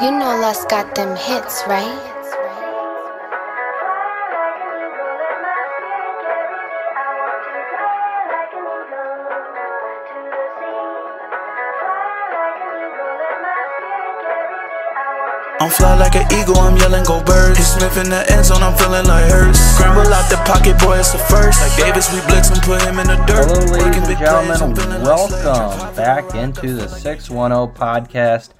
You know Lus got them hits, right? I'm fly like an eagle, I'm yelling go birds. He Smith in the end zone, I'm feeling like hers. Scramble out the pocket, boy, it's the first. Like Davis, we blitz and put him in the dirt. Hello, ladies and big plays, I'm gentlemen. feeling like Sledge. Welcome back into the 610 podcast.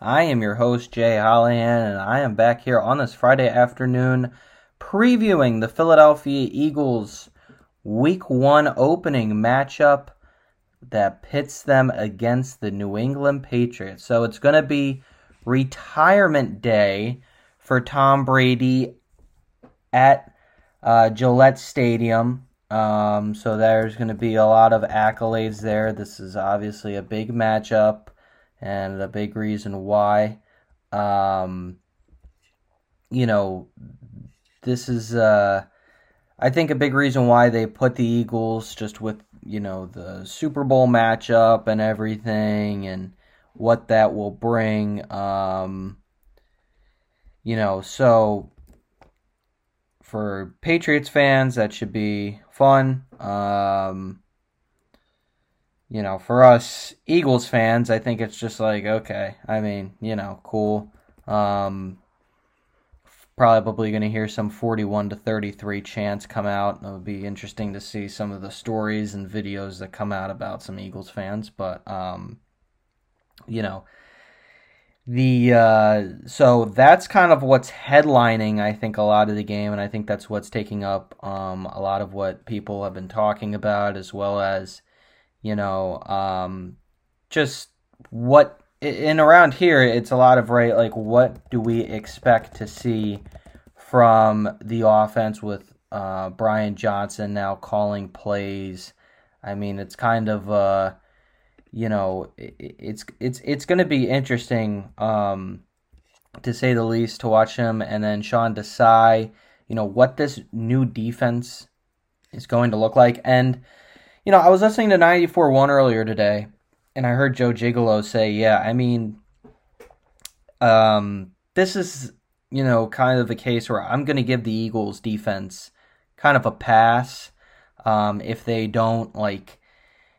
I am your host, Jay Hollihan, and I am back here on this Friday afternoon previewing the Philadelphia Eagles Week 1 opening matchup that pits them against the New England Patriots. So it's going to be retirement day for Tom Brady at uh, Gillette Stadium. Um, so there's going to be a lot of accolades there. This is obviously a big matchup and a big reason why. Um, you know, this is, uh, I think, a big reason why they put the Eagles just with, you know, the Super Bowl matchup and everything and what that will bring. Um, you know, so for Patriots fans, that should be fun. Um, you know, for us Eagles fans, I think it's just like okay. I mean, you know, cool. Um, probably going to hear some 41 to 33 chants come out. It'll be interesting to see some of the stories and videos that come out about some Eagles fans, but um, you know, the uh, so that's kind of what's headlining I think a lot of the game, and I think that's what's taking up um, a lot of what people have been talking about, as well as you know um, just what in around here it's a lot of right like what do we expect to see from the offense with uh, Brian Johnson now calling plays. I mean, it's kind of uh, you know, it's it's it's going to be interesting, um, to say the least, to watch him and then Sean Desai. You know what this new defense is going to look like, and you know, I was listening to ninety four one earlier today, and I heard Joe Giglio say, "Yeah, I mean, um, this is you know kind of a case where I'm going to give the Eagles defense kind of a pass um, if they don't like."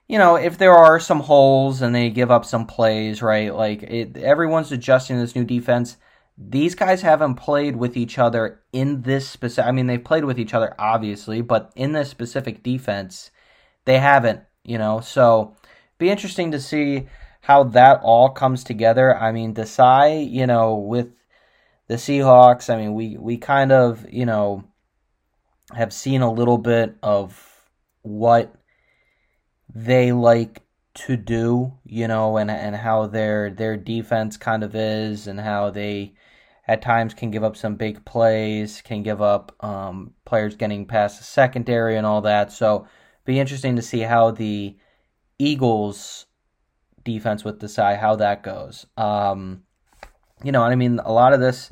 you know, if there are some holes and they give up some plays, right? Like it, everyone's adjusting this new defense. These guys haven't played with each other in this specific. I mean, they've played with each other obviously, but in this specific defense, they haven't. You know, so be interesting to see how that all comes together. I mean, Desai, you know, with the Seahawks, I mean, we we kind of, you know, have seen a little bit of what they like to do, you know, and and how their their defense kind of is, and how they at times can give up some big plays, can give up um, players getting past the secondary and all that. So, be interesting to see how the Eagles defense with Desai how that goes. Um, you know, I mean a lot of this,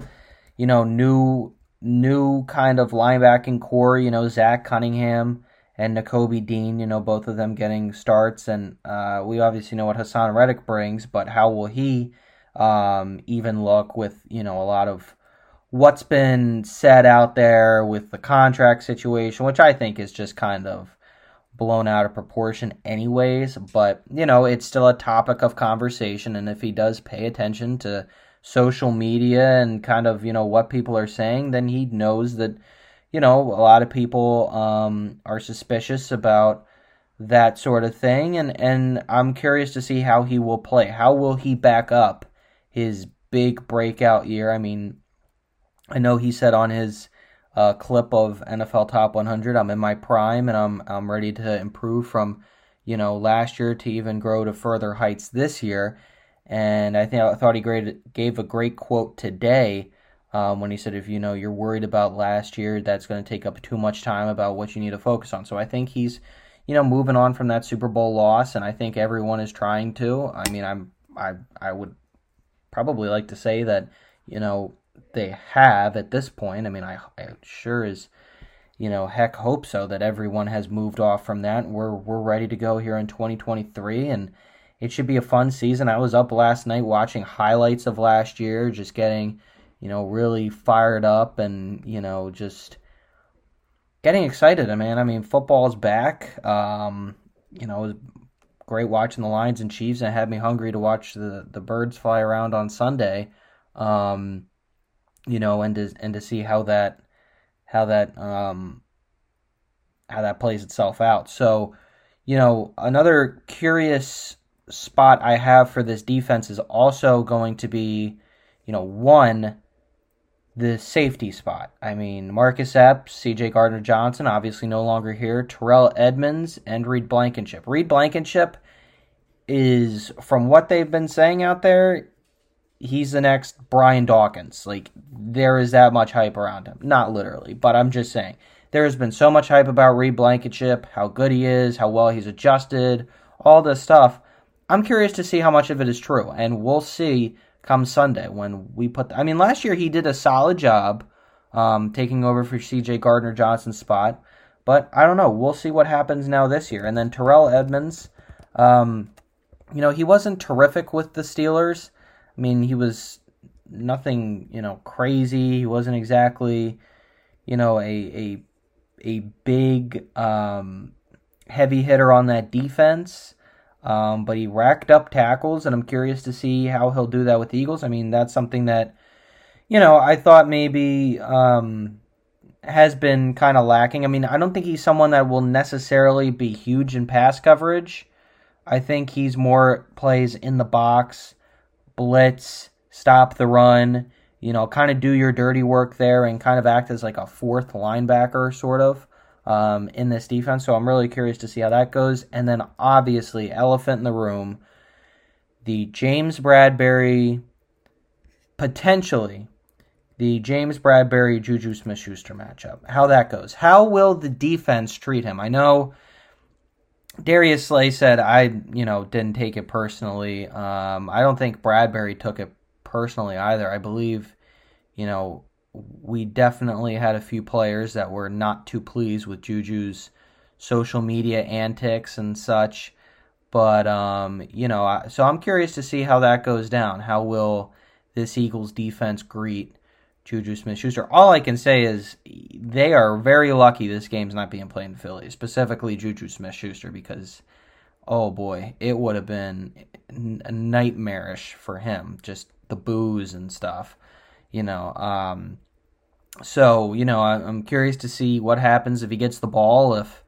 you know, new new kind of linebacking core. You know, Zach Cunningham and Nakobe Dean, you know, both of them getting starts. And uh, we obviously know what Haason Reddick brings, but how will he um, even look with, you know, a lot of what's been said out there with the contract situation, which I think is just kind of blown out of proportion, anyways. But, you know, it's still a topic of conversation. And if he does pay attention to social media and kind of, you know, what people are saying, then he knows that you know, a lot of people um, are suspicious about that sort of thing, and and I'm curious to see how he will play. How will he back up his big breakout year? I mean, I know he said on his uh, clip of NFL Top 100, "I'm in my prime and I'm I'm ready to improve from, you know, last year to even grow to further heights this year." And I think I thought he great, gave a great quote today um, when he said, if you know you're worried about last year, that's going to take up too much time about what you need to focus on. So I think he's, you know, moving on from that Super Bowl loss, and I think everyone is trying to. I mean, I'm I I would probably like to say that you know they have at this point. I mean, I, I sure is, you know, heck hope so that everyone has moved off from that. We're we're ready to go here in 2023, and it should be a fun season. I was up last night watching highlights of last year, just getting, you know, really fired up and, you know, just getting excited, man. I mean, football's back. Um, you know, great watching the Lions and Chiefs and it had me hungry to watch the, the birds fly around on Sunday. Um, you know, and to and to see how that how that um how that plays itself out. So, you know, another curious spot I have for this defense is also going to be, you know, one, the safety spot. I mean, Marcus Epps, CJ Gardner Johnson, obviously no longer here, Terrell Edmunds and Reed Blankenship. Reed Blankenship is, from what they've been saying out there, he's the next Brian Dawkins. Like, there is that much hype around him. Not literally, but I'm just saying. There has been so much hype about Reed Blankenship, how good he is, how well he's adjusted, all this stuff. I'm curious to see how much of it is true, and we'll see come Sunday when we put. The, I mean, last year he did a solid job um, taking over for C.J. Gardner Johnson's spot, but I don't know. We'll see what happens now this year. And then Terrell Edmunds, um, you know, he wasn't terrific with the Steelers. I mean, he was nothing, you know, crazy. He wasn't exactly, you know, a a a big um, heavy hitter on that defense. Um, but he racked up tackles, and I'm curious to see how he'll do that with the Eagles. I mean, that's something that, you know, I thought maybe um, has been kind of lacking. I mean, I don't think he's someone that will necessarily be huge in pass coverage. I think he's more plays in the box, blitz, stop the run, you know, kind of do your dirty work there and kind of act as like a fourth linebacker, sort of, um, in this defense. So I'm really curious to see how that goes. And then obviously, elephant in the room, the James Bradberry, potentially the James Bradberry Juju Smith Schuster matchup. How that goes. How will the defense treat him? I know Darius Slay said I, you know, didn't take it personally. Um, I don't think Bradberry took it personally either. I believe, you know, we definitely had a few players that were not too pleased with Juju's social media antics and such. But um, you know, so I'm curious to see how that goes down. How will this Eagles defense greet Juju Smith Schuster? All I can say is they are very lucky this game's not being played in Philly, specifically Juju Smith Schuster, because oh boy, it would have been nightmarish for him. Just the booze and stuff, you know. Um, so you know, I'm curious to see what happens if he gets the ball. If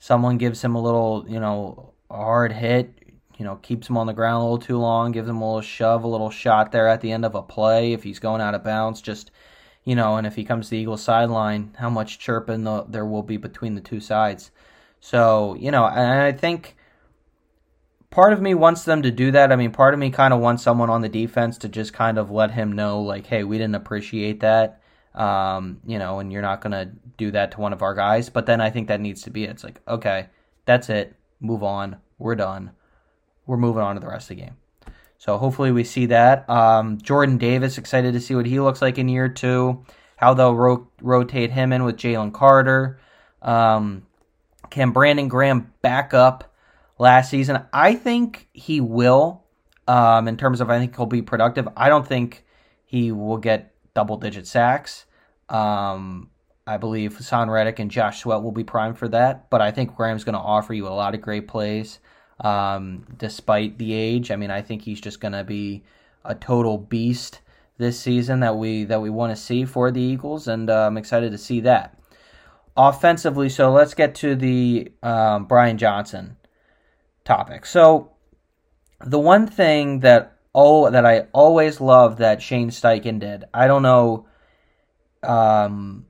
someone gives him a little, you know, hard hit, you know, keeps him on the ground a little too long, gives him a little shove, a little shot there at the end of a play. If he's going out of bounds, just you know, and if he comes to the Eagles sideline, how much chirping the, there will be between the two sides. So you know, and I think part of me wants them to do that. I mean, part of me kind of wants someone on the defense to just kind of let him know, like, hey, we didn't appreciate that. Um, you know, and you're not going to do that to one of our guys. But then I think that needs to be it. It's like, okay, that's it. Move on. We're done. We're moving on to the rest of the game. So hopefully we see that. Um, Jordan Davis, excited to see what he looks like in year two. How they'll ro- rotate him in with Jalen Carter. Um, can Brandon Graham back up last season. I think he will, um, in terms of I think he'll be productive. I don't think he will get double digit sacks. Um, I believe Haason Reddick and Josh Sweat will be primed for that, but I think Graham's going to offer you a lot of great plays um, despite the age. I mean, I think he's just going to be a total beast this season that we that we want to see for the Eagles, and uh, I'm excited to see that. Offensively, so let's get to the um, Brian Johnson topic. So the one thing that oh that I always loved that Shane Steichen did, I don't know um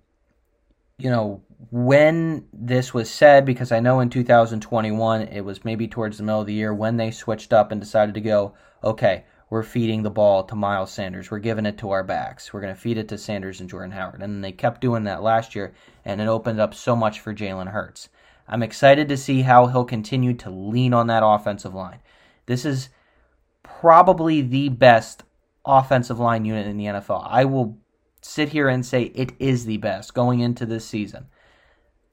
you know when this was said because I know in 2021 it was maybe towards the middle of the year when they switched up and decided to go, okay, we're feeding the ball to Miles Sanders. We're giving it to our backs. We're going to feed it to Sanders and Jordan Howard. And they kept doing that last year, and it opened up so much for Jalen Hurts. I'm excited to see how he'll continue to lean on that offensive line. This is probably the best offensive line unit in the NFL. I will sit here and say it is the best going into this season.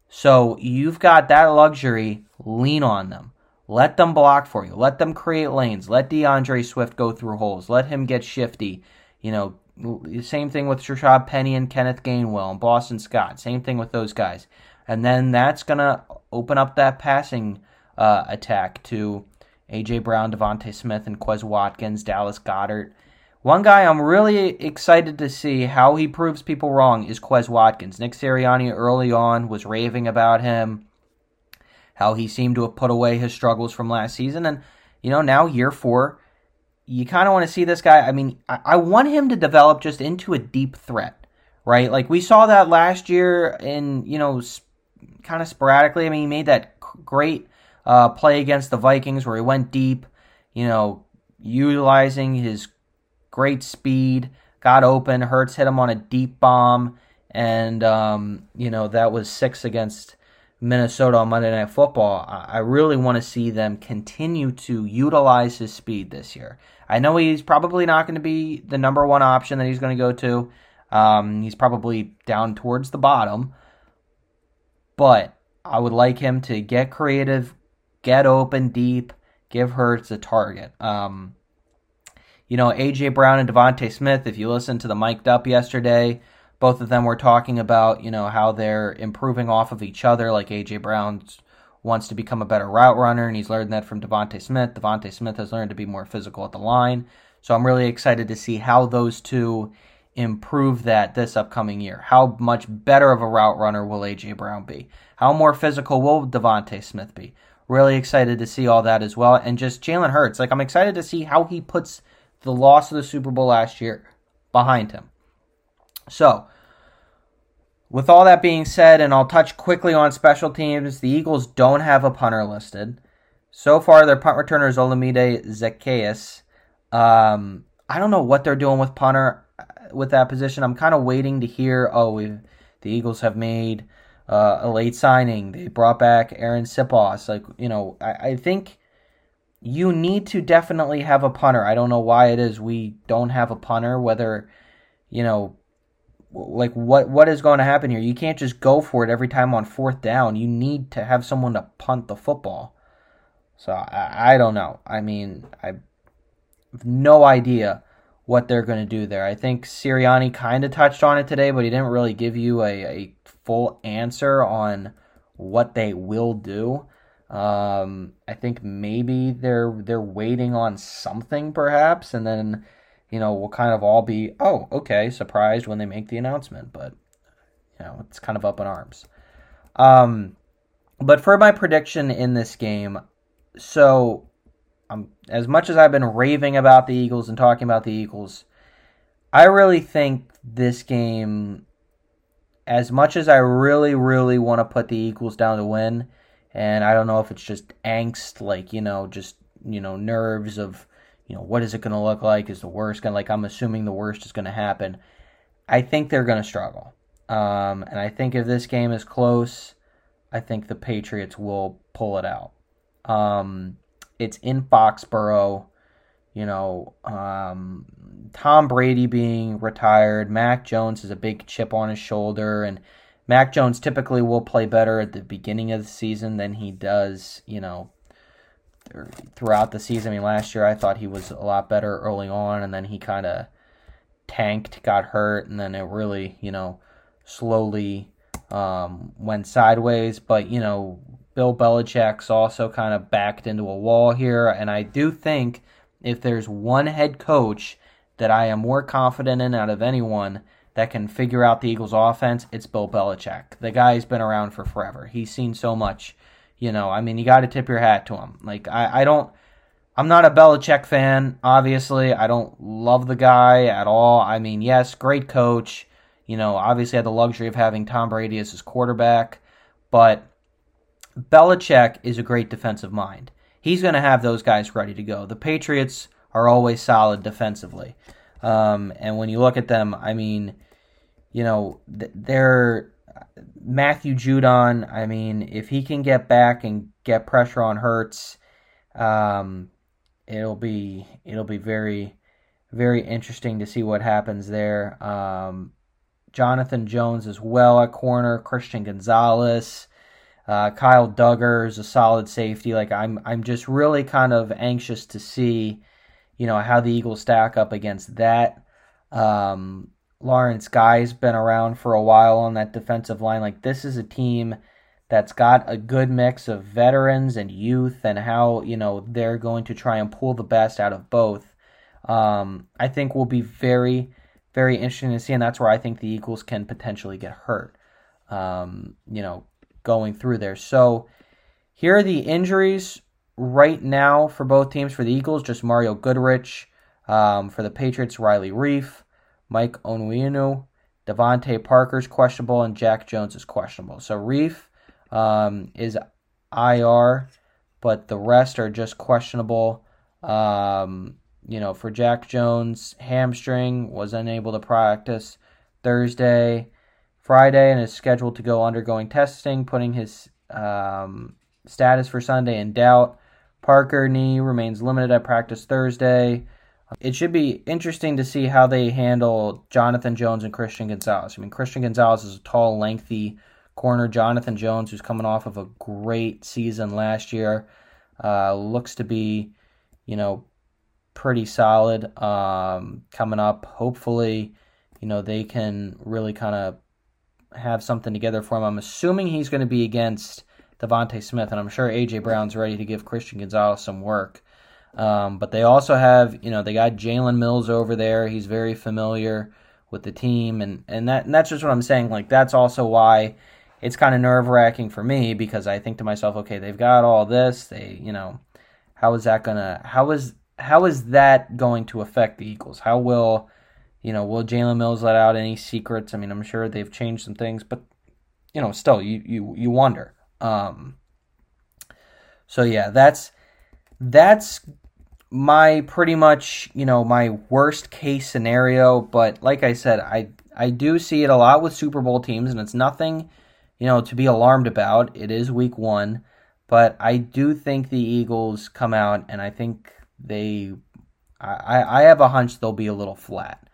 So you've got that luxury, lean on them. Let them block for you. Let them create lanes. Let D'Andre Swift go through holes. Let him get shifty. You know, same thing with Rashaad Penny and Kenneth Gainwell and Boston Scott. Same thing with those guys. And then that's going to open up that passing uh, attack to A.J. Brown, DeVonta Smith, and Quez Watkins, Dallas Goedert. One guy I'm really excited to see how he proves people wrong is Quez Watkins. Nick Sirianni early on was raving about him, how he seemed to have put away his struggles from last season. And, you know, now year four, you kind of want to see this guy. I mean, I, I want him to develop just into a deep threat, right? Like we saw that last year in, you know, kind of sporadically. I mean, he made that great uh, play against the Vikings where he went deep, you know, utilizing his great speed, got open, Hurts hit him on a deep bomb, and, um, you know, that was six against Minnesota on Monday Night Football. I really want to see them continue to utilize his speed this year. I know he's probably not going to be the number one option that he's going to go to. Um, he's probably down towards the bottom, but I would like him to get creative, get open deep, give Hurts a target. Um, you know, AJ Brown and DeVonta Smith. If you listened to the mic'd up yesterday, both of them were talking about you know how they're improving off of each other. Like AJ Brown wants to become a better route runner, and he's learned that from DeVonta Smith. DeVonta Smith has learned to be more physical at the line. So I'm really excited to see how those two improve that this upcoming year. How much better of a route runner will AJ Brown be? How more physical will DeVonta Smith be? Really excited to see all that as well. And just Jalen Hurts, like I'm excited to see how he puts the loss of the Super Bowl last year behind him. So, with all that being said, and I'll touch quickly on special teams, the Eagles don't have a punter listed. So far, their punt returner is Olamide Zaccheaus. Um, I don't know what they're doing with punter with that position. I'm kind of waiting to hear. Oh, we the Eagles have made uh, a late signing. They brought back Arryn Siposs. Like you know, I, I think you need to definitely have a punter. I don't know why it is we don't have a punter. Whether you know, like what what is going to happen here? You can't just go for it every time on fourth down. You need to have someone to punt the football. So I, I don't know. I mean, I have no idea what they're going to do there. I think Sirianni kind of touched on it today, but he didn't really give you a, a full answer on what they will do. Um, I think maybe they're they're waiting on something perhaps, and then you know we'll kind of all be oh okay surprised when they make the announcement, but you know it's kind of up in arms. Um, but for my prediction in this game, so um, as much as I've been raving about the Eagles and talking about the Eagles, I really think this game, as much as I really, really want to put the Eagles down to win, and I don't know if it's just angst, like, you know, just, you know, nerves of, you know, what is it going to look like? Is the worst going to, like, I'm assuming the worst is going to happen. I think they're going to struggle. Um, and I think if this game is close, I think the Patriots will pull it out. Um, it's in Foxborough. You know, um, Tom Brady being retired, Mac Jones has a big chip on his shoulder, and Mac Jones typically will play better at the beginning of the season than he does, you know, throughout the season. I mean, last year I thought he was a lot better early on, and then he kind of tanked, got hurt, and then it really, you know, slowly um, went sideways. But you know, Bill Belichick's also kind of backed into a wall here, and I do think if there's one head coach that I am more confident in out of anyone that can figure out the Eagles' offense, it's Bill Belichick. The guy's been around for forever. He's seen so much. You know, I mean, you got to tip your hat to him. Like, I, I don't. I'm not a Belichick fan, obviously. I don't love the guy at all. I mean, yes, great coach. You know, obviously had the luxury of having Tom Brady as his quarterback, but Belichick is a great defensive mind. He's going to have those guys ready to go. The Patriots are always solid defensively. Um, and when you look at them, I mean, you know, they're Matthew Judon. I mean, if he can get back and get pressure on Hurts, um, it'll be it'll be very very interesting to see what happens there. Um, Jonathan Jones as well at corner, Christian Gonzalez. Uh, Kyle Dugger is a solid safety. Like I'm, I'm just really kind of anxious to see, you know, how the Eagles stack up against that. Um, Lawrence Guy's been around for a while on that defensive line. Like this is a team that's got a good mix of veterans and youth, and how you know they're going to try and pull the best out of both. Um, I think will be very, very interesting to see, and that's where I think the Eagles can potentially get hurt. Um, you know, going through there. So here are the injuries right now for both teams. For the Eagles, just Mario Goodrich. Um, for the Patriots, Riley Reiff, Mike Onwenu, DeVante Parker's questionable, and Jack Jones is questionable. So Reiff um, is IR, but the rest are just questionable. Um, you know, for Jack Jones, hamstring was unable to practice Thursday, Friday, and is scheduled to go undergoing testing, putting his um, status for Sunday in doubt. Parker knee remains limited at practice Thursday. It should be interesting to see how they handle Jonathan Jones and Christian Gonzalez. I mean, Christian Gonzalez is a tall, lengthy corner. Jonathan Jones, who's coming off of a great season last year, uh, looks to be, you know, pretty solid um, coming up. Hopefully, you know, they can really kind of have something together for him. I'm assuming he's going to be against DeVonta Smith, and I'm sure AJ Brown's ready to give Christian Gonzalez some work. Um, but they also have, you know, they got Jalen Mills over there. He's very familiar with the team, and and that and that's just what I'm saying. Like that's also why it's kind of nerve wracking for me because I think to myself, okay, they've got all this. They, you know, how is that gonna? How is how is that going to affect the Eagles? How will you know, will Jalen Mills let out any secrets? I mean, I'm sure they've changed some things, but you know, still, you you you wonder. Um, so yeah, that's that's my pretty much you know my worst case scenario. But like I said, I I do see it a lot with Super Bowl teams, and it's nothing you know to be alarmed about. It is Week One, but I do think the Eagles come out, and I think they. I, I have a hunch they'll be a little flat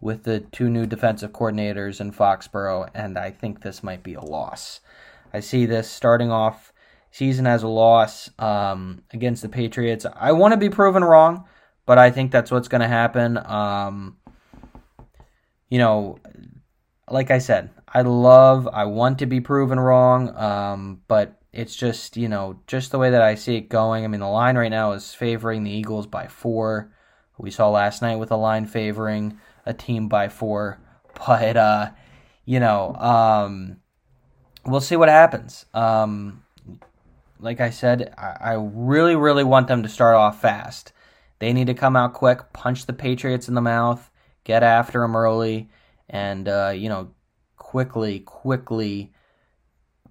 with the two new defensive coordinators in Foxborough, and I think this might be a loss. I see this starting off season as a loss um, against the Patriots. I want to be proven wrong, but I think that's what's going to happen. Um, you know, like I said, I love, I want to be proven wrong, um, but it's just, you know, just the way that I see it going. I mean, the line right now is favoring the Eagles by four. We saw last night with a line favoring a team by four. But uh, you know, um, we'll see what happens. Um, like I said, I, I really, really want them to start off fast. They need to come out quick, punch the Patriots in the mouth, get after them early, and uh, you know, quickly, quickly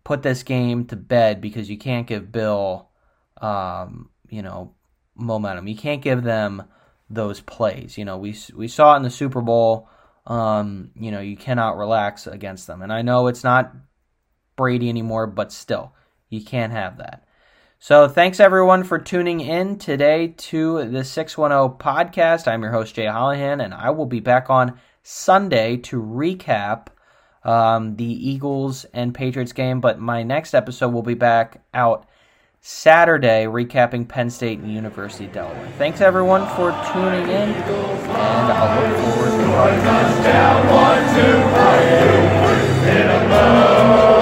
put this game to bed because you can't give Bill, um, you know, momentum. You can't give them those plays. You know, we we saw it in the Super Bowl. Um, you know, you cannot relax against them. And I know it's not Brady anymore, but still, you can't have that. So, thanks everyone for tuning in today to the 610 podcast. I'm your host, Jay Hollihan, and I will be back on Sunday to recap um, the Eagles and Patriots game. But my next episode will be back out Saturday, recapping Penn State and University of Delaware. Thanks everyone for tuning in, and I'll look forward to